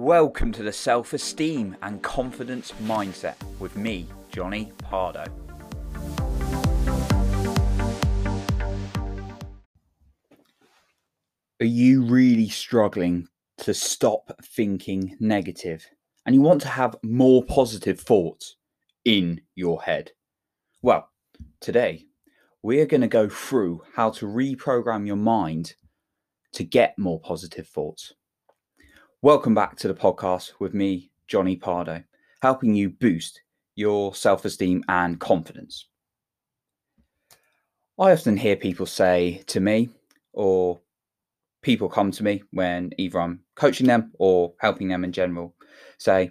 Welcome to the Self Esteem and Confidence Mindset with me, Jonny Pardoe. Are you really struggling to stop thinking negative and you want to have more positive thoughts in your head? Well, today we're going to go through how to reprogram your mind to get more positive thoughts. Welcome back to the podcast with me, Jonny Pardoe, helping you boost your self esteem and confidence. I often hear people say to me, or people come to me when either I'm coaching them or helping them in general, say,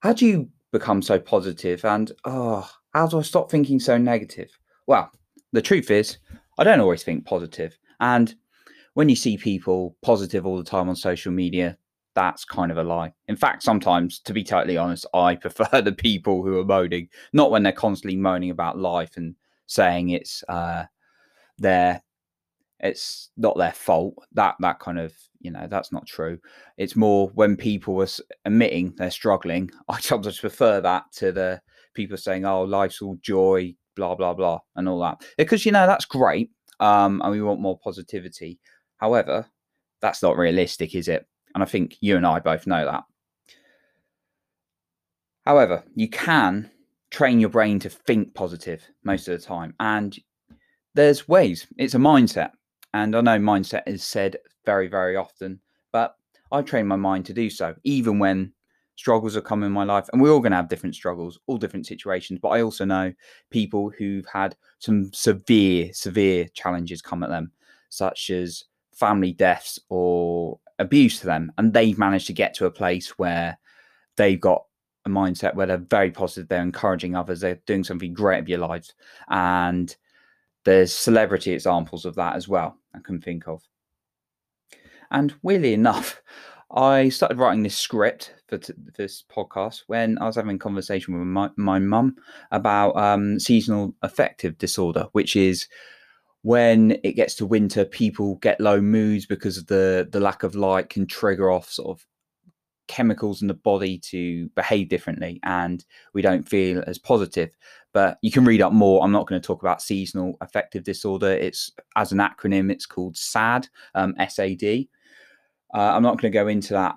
How do you become so positive? And, oh, how do I stop thinking so negative? Well, the truth is, I don't always think positive. And when you see people positive all the time on social media, that's kind of a lie. In fact, sometimes, to be totally honest, I prefer the people who are moaning, not when they're constantly moaning about life and saying it's uh, their it's not their fault. That that kind of you know that's not true. It's more when people are admitting they're struggling. I sometimes prefer that to the people saying, "Oh, life's all joy, blah blah blah," and all that because you know that's great. Um, and we want more positivity. However, that's not realistic, is it? And I think you and I both know that. However, you can train your brain to think positive most of the time. And there's ways, it's a mindset. And I know mindset is said very, very often, but I train my mind to do so, even when struggles are coming in my life. And we're all going to have different struggles, all different situations. But I also know people who've had some severe, severe challenges come at them, such as family deaths or abuse to them and they've managed to get to a place where they've got a mindset where they're very positive they're encouraging others they're doing something great of your lives and there's celebrity examples of that as well i can think of. And weirdly enough i started writing this script for, t- this podcast when i was having a conversation with my, mum about um, seasonal affective disorder which is when it gets to winter, people get low moods because of the the lack of light can trigger off sort of chemicals in the body to behave differently and we don't feel as positive. But you can read up more. I'm not going to talk about seasonal affective disorder. It's as an acronym it's called sad um, sad uh, i'm not going to go into that.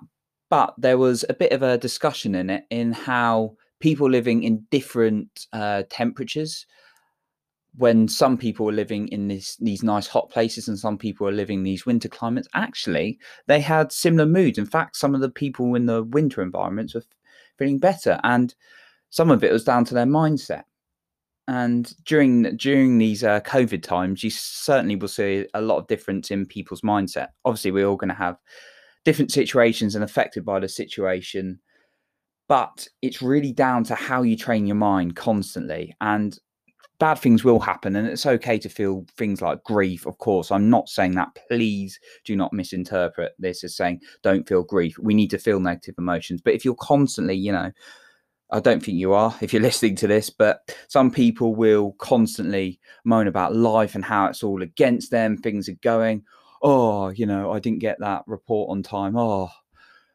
But there was a bit of a discussion in it in how people living in different uh, temperatures when some people are living in this, these nice hot places and some people are living these winter climates, actually, they had similar moods. In fact, some of the people in the winter environments were feeling better, and some of it was down to their mindset. And during during these uh, COVID times, you certainly will see a lot of difference in people's mindset. Obviously, we're all going to have different situations and affected by the situation, but it's really down to how you train your mind constantly. And bad things will happen and it's okay to feel things like grief of course. I'm not saying that please do not misinterpret this as saying don't feel grief. We need to feel negative emotions. But if you're constantly you know i don't think you are if you're listening to this but some people will constantly moan about life and how it's all against them things are going. Oh you know i didn't get that report on time. Oh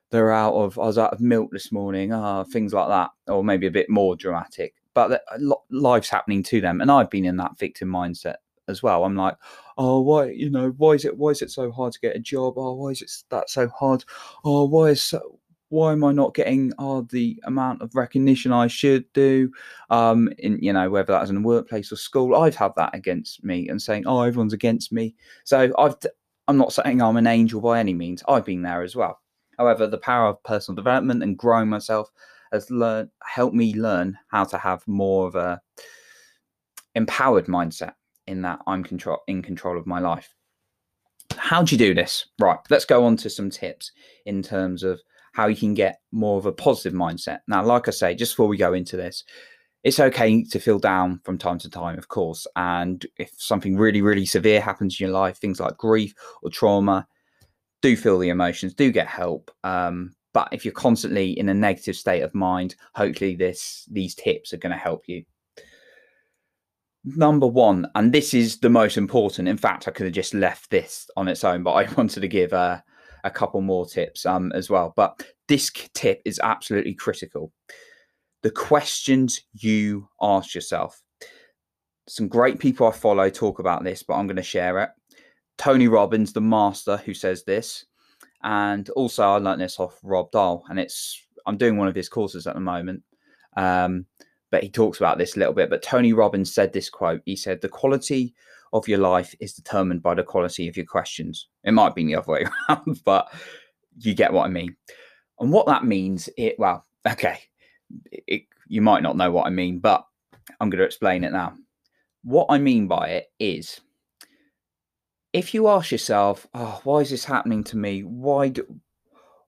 they're out of i was out of milk this morning. Ah oh, things like that or maybe a bit more dramatic but life's happening to them. And I've been in that victim mindset as well. I'm like, oh, why, you know, why is it, why is it so hard to get a job? Oh, why is it that so hard? Oh, why is so, why am I not getting oh, the amount of recognition I should do? Um, in you know, whether that's in the workplace or school, I've had that against me and saying, oh, everyone's against me. So I've, I'm not saying I'm an angel by any means. I've been there as well. However, the power of personal development and growing myself has learned helped me learn how to have more of a empowered mindset in that I'm control in control of my life. How do you do this? Right, let's go on to some tips in terms of how you can get more of a positive mindset. Now, like I say, just before we go into this, it's okay to feel down from time to time, of course. And if something really, really severe happens in your life, things like grief or trauma, do feel the emotions, do get help. Um, but if you're constantly in a negative state of mind, hopefully this these tips are going to help you. Number one, and this is the most important. In fact, I could have just left this on its own, but I wanted to give a, a couple more tips um, as well. But this tip is absolutely critical. The questions you ask yourself. Some great people I follow talk about this, but I'm going to share it. Tony Robbins, the master, who says this, and also I learned this off Rob Dial, and it's I'm doing one of his courses at the moment. Um, but he talks about this a little bit. But Tony Robbins said this quote. He said, "The quality of your life is determined by the quality of your questions." It might be the other way around, but you get what I mean. And what that means, it well, okay, it, you might not know what I mean, but I'm going to explain it now. What I mean by it is, if you ask yourself, "Oh, why is this happening to me? Why do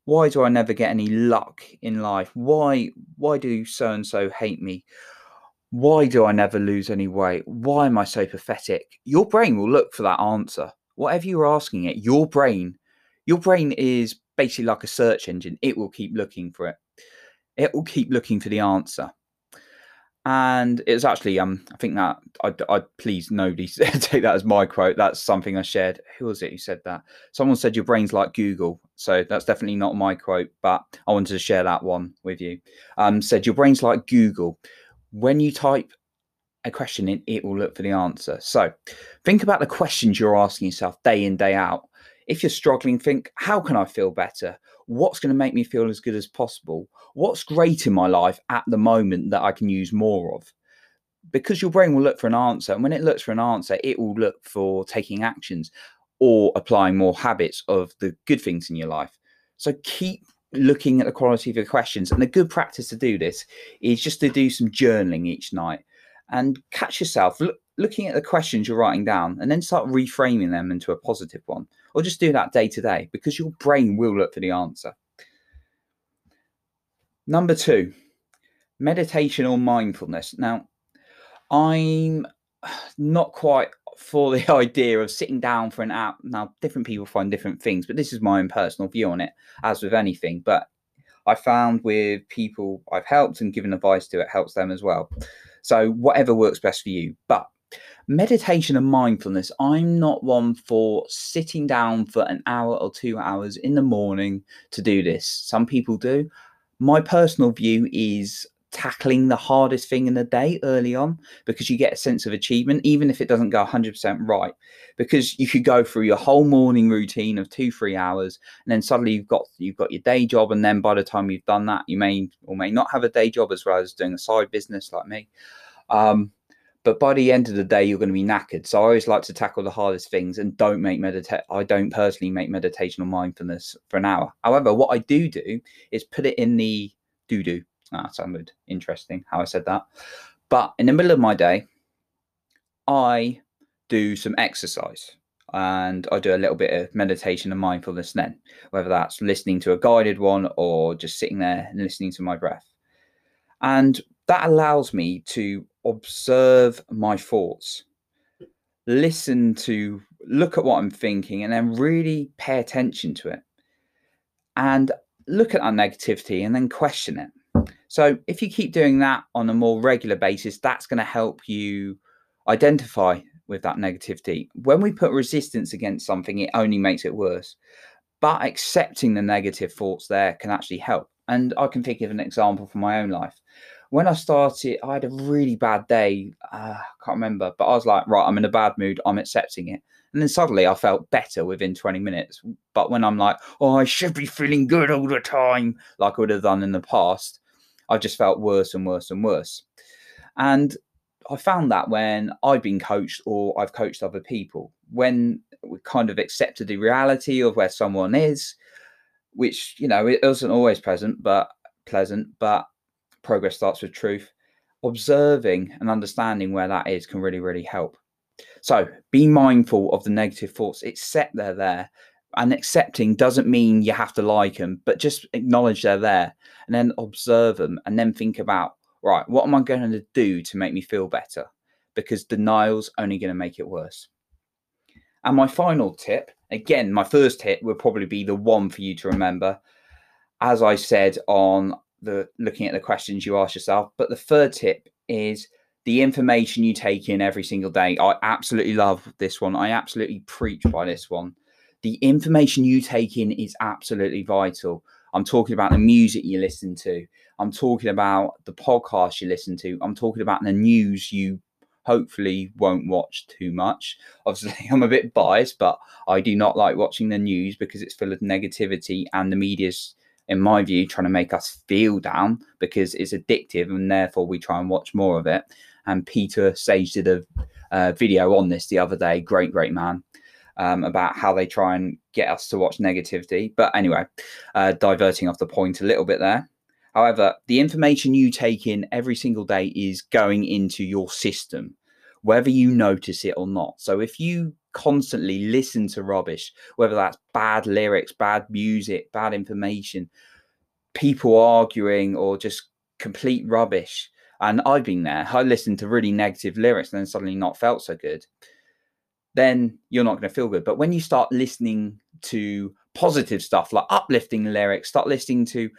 why do I never get any luck in life? Why why do so and so hate me? Why do I never lose any weight? Why am I so pathetic? Your brain will look for that answer. Whatever you're asking it, your brain, your brain is basically like a search engine. It will keep looking for it. It will keep looking for the answer and it was actually um i think that i i please nobody take that as my quote. That's something i shared. Who was it who said that? Someone said your brain's like google. So that's definitely not my quote but i wanted to share that one with you. Um said your brain's like google. When you type a question in it will look for the answer. So think about the questions you're asking yourself day in day out if you're struggling think how can i feel better? What's going to make me feel as good as possible? What's great in my life at the moment that i can use more of? Because your brain will look for an answer and when it looks for an answer it will look for taking actions or applying more habits of the good things in your life. So keep looking at the quality of your questions and a good practice to do this is just to do some journaling each night and catch yourself look, looking at the questions you're writing down and then start reframing them into a positive one or just do that day to day because your brain will look for the answer. Number two, meditation or mindfulness. Now, I'm not quite for the idea of sitting down for an hour. Now, different people find different things, but this is my own personal view on it, as with anything. But I found with people I've helped and given advice to, it helps them as well. So, whatever works best for you. But meditation and mindfulness, I'm not one for sitting down for an hour or two hours in the morning to do this. Some people do. My personal view is tackling the hardest thing in the day early on because you get a sense of achievement even if it doesn't go 100% right because you could go through your whole morning routine of 2 3 hours and then suddenly you've got you've got your day job and then by the time you've done that you may or may not have a day job as well as doing a side business like me um, but by the end of the day you're going to be knackered. So i always like to tackle the hardest things and don't make meditate i don't personally make meditation or mindfulness for an hour. However what i do do is put it in the do do ah, sounded interesting how i said that. But in the middle of my day i do some exercise and I do a little bit of meditation and mindfulness then, whether that's listening to a guided one or just sitting there and listening to my breath. And that allows me to observe my thoughts, listen to, look at what I'm thinking, and then really pay attention to it. And look at our negativity and then question it. So, if you keep doing that on a more regular basis, that's going to help you identify with that negativity. When we put resistance against something, it only makes it worse. But accepting the negative thoughts there can actually help. And I can think of an example from my own life when I started, I had a really bad day. Uh, I can't remember, but I was like, right, I'm in a bad mood. I'm accepting it. And then suddenly I felt better within 20 minutes. But when I'm like, oh, I should be feeling good all the time, like I would have done in the past, I just felt worse and worse and worse. And I found that when I've been coached or I've coached other people, when we kind of accepted the reality of where someone is, which, you know, it wasn't always present, but pleasant, but progress starts with truth. Observing and understanding where that is can really, really help. So be mindful of the negative thoughts. It's set there, there. And accepting doesn't mean you have to like them, but just acknowledge they're there and then observe them and then think about, right, what am I going to do to make me feel better? Because denial's only going to make it worse. And my final tip, again, my first tip will probably be the one for you to remember. As I said on the looking at the questions you ask yourself. But the third tip is the information you take in every single day. I absolutely love this one. I absolutely preach by this one. The information you take in is absolutely vital. I'm talking about the music you listen to. I'm talking about the podcast you listen to. I'm talking about the news you hopefully won't watch too much. Obviously, I'm a bit biased, but I do not like watching the news because it's full of negativity and the media's in my view, trying to make us feel down because it's addictive and therefore we try and watch more of it. And Peter Sage did a uh, video on this the other day, great, great man, um, about how they try and get us to watch negativity. But anyway, uh, diverting off the point a little bit there. However, the information you take in every single day is going into your system, whether you notice it or not. So if you constantly listen to rubbish, whether that's bad lyrics, bad music, bad information, people arguing, or just complete rubbish. And I've been there. I listened to really negative lyrics and then suddenly not felt so good. Then you're not going to feel good. But when you start listening to positive stuff like uplifting lyrics, start listening to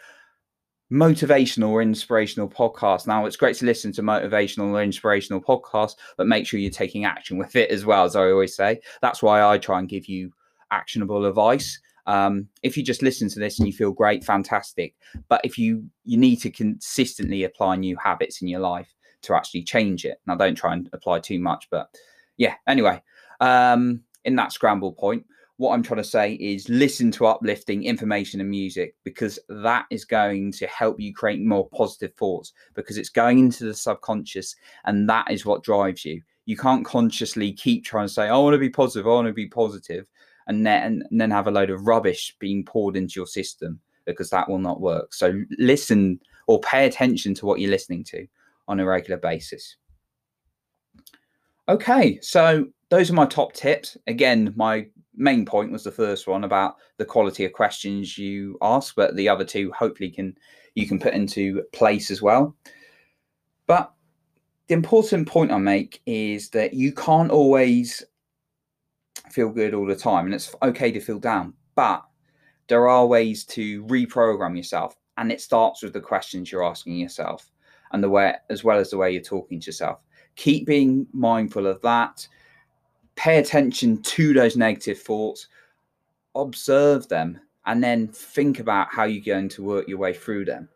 motivational or inspirational podcast. Now, it's great to listen to motivational or inspirational podcasts, but make sure you're taking action with it as well, as I always say. That's why I try and give you actionable advice. Um, if you just listen to this and you feel great, fantastic. But if you you need to consistently apply new habits in your life to actually change it. Now, don't try and apply too much, but yeah. Anyway, um, in that scramble point, what I'm trying to say is listen to uplifting information and music because that is going to help you create more positive thoughts because it's going into the subconscious and that is what drives you. You can't consciously keep trying to say, I want to be positive, I want to be positive, and then, and then have a load of rubbish being poured into your system because that will not work. So listen or pay attention to what you're listening to on a regular basis. Okay, so those are my top tips. Again, my main point was the first one about the quality of questions you ask, but the other two hopefully can you can put into place as well. But the important point I make is that you can't always feel good all the time, and it's okay to feel down, but there are ways to reprogram yourself, and it starts with the questions you're asking yourself and the way as well as the way you're talking to yourself. Keep being mindful of that pay attention to those negative thoughts, observe them, and then think about how you're going to work your way through them.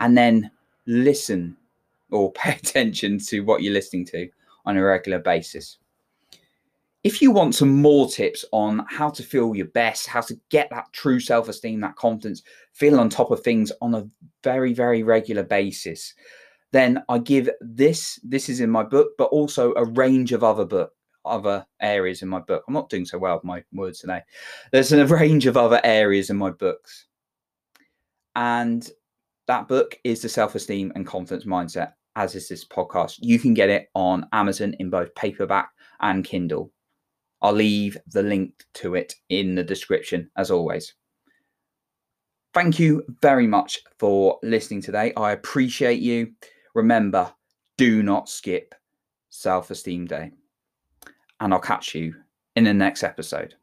And then listen or pay attention to what you're listening to on a regular basis. If you want some more tips on how to feel your best, how to get that true self esteem, that confidence, feel on top of things on a very, very regular basis, then I give this, this is in my book, but also a range of other books other areas in my book. I'm not doing so well with my words today. There's a range of other areas in my books. And that book is the self esteem and confidence mindset, as is this podcast. You can get it on Amazon in both paperback and Kindle. I'll leave the link to it in the description, as always. Thank you very much for listening today. I appreciate you. Remember, do not skip Self Esteem Day and I'll catch you in the next episode.